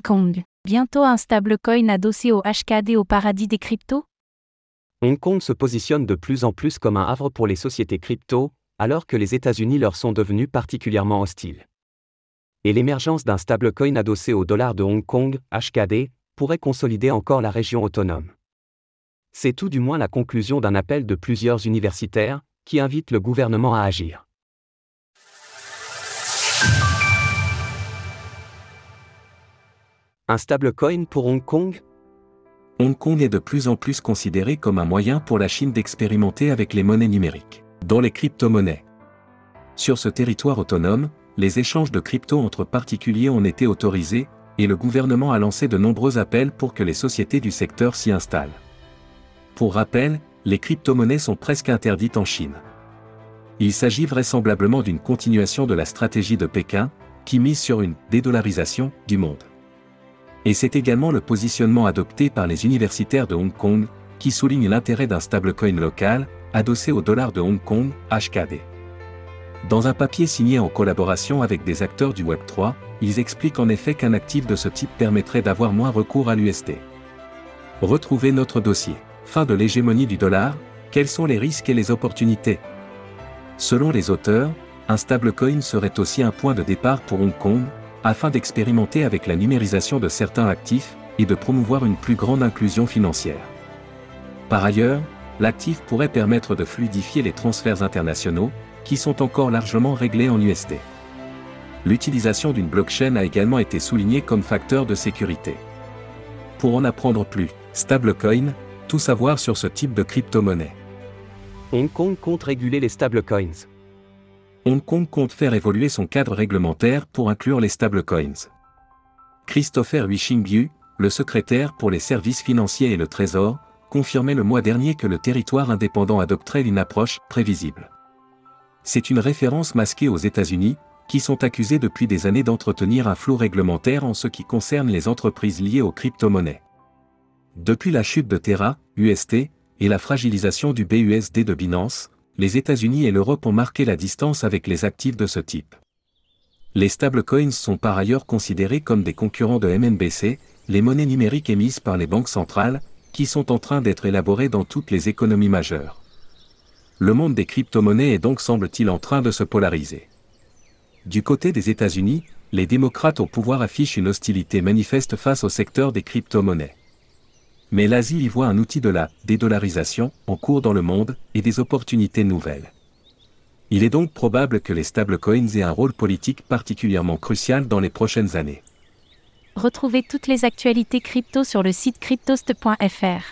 Hong Kong. Bientôt un stablecoin adossé au HKD au paradis des cryptos? Hong Kong se positionne de plus en plus comme un havre pour les sociétés crypto, alors que les États-Unis leur sont devenus particulièrement hostiles. Et l'émergence d'un stablecoin adossé au dollar de Hong Kong, HKD, pourrait consolider encore la région autonome. C'est tout du moins la conclusion d'un appel de plusieurs universitaires, qui invitent le gouvernement à agir. Un stablecoin pour Hong Kong? Hong Kong est de plus en plus considéré comme un moyen pour la Chine d'expérimenter avec les monnaies numériques, dont les crypto-monnaies. Sur ce territoire autonome, les échanges de crypto entre particuliers ont été autorisés, et le gouvernement a lancé de nombreux appels pour que les sociétés du secteur s'y installent. Pour rappel, les crypto-monnaies sont presque interdites en Chine. Il s'agit vraisemblablement d'une continuation de la stratégie de Pékin, qui mise sur une dédollarisation du monde. Et c'est également le positionnement adopté par les universitaires de Hong Kong, qui souligne l'intérêt d'un stablecoin local, adossé au dollar de Hong Kong, HKD. Dans un papier signé en collaboration avec des acteurs du Web3, ils expliquent en effet qu'un actif de ce type permettrait d'avoir moins recours à l'UST. Retrouvez notre dossier. Fin de l'hégémonie du dollar, quels sont les risques et les opportunités? Selon les auteurs, un stablecoin serait aussi un point de départ pour Hong Kong, afin d'expérimenter avec la numérisation de certains actifs et de promouvoir une plus grande inclusion financière. Par ailleurs, l'actif pourrait permettre de fluidifier les transferts internationaux, qui sont encore largement réglés en USD. L'utilisation d'une blockchain a également été soulignée comme facteur de sécurité. Pour en apprendre plus, stablecoin, tout savoir sur ce type de crypto-monnaie. Hong Kong compte réguler les stablecoins. Hong Kong compte faire évoluer son cadre réglementaire pour inclure les stablecoins. Christopher Wishingyu, le secrétaire pour les services financiers et le Trésor, confirmait le mois dernier que le territoire indépendant adopterait une approche prévisible. C'est une référence masquée aux États-Unis, qui sont accusés depuis des années d'entretenir un flou réglementaire en ce qui concerne les entreprises liées aux crypto-monnaies. Depuis la chute de Terra, UST, et la fragilisation du BUSD de Binance, les États-Unis et l'Europe ont marqué la distance avec les actifs de ce type. Les stablecoins sont par ailleurs considérés comme des concurrents de MNBC, les monnaies numériques émises par les banques centrales, qui sont en train d'être élaborées dans toutes les économies majeures. Le monde des crypto-monnaies est donc semble-t-il en train de se polariser. Du côté des États-Unis, les démocrates au pouvoir affichent une hostilité manifeste face au secteur des crypto-monnaies mais l'Asie y voit un outil de la dédollarisation en cours dans le monde et des opportunités nouvelles. Il est donc probable que les stablecoins aient un rôle politique particulièrement crucial dans les prochaines années. Retrouvez toutes les actualités crypto sur le site cryptost.fr.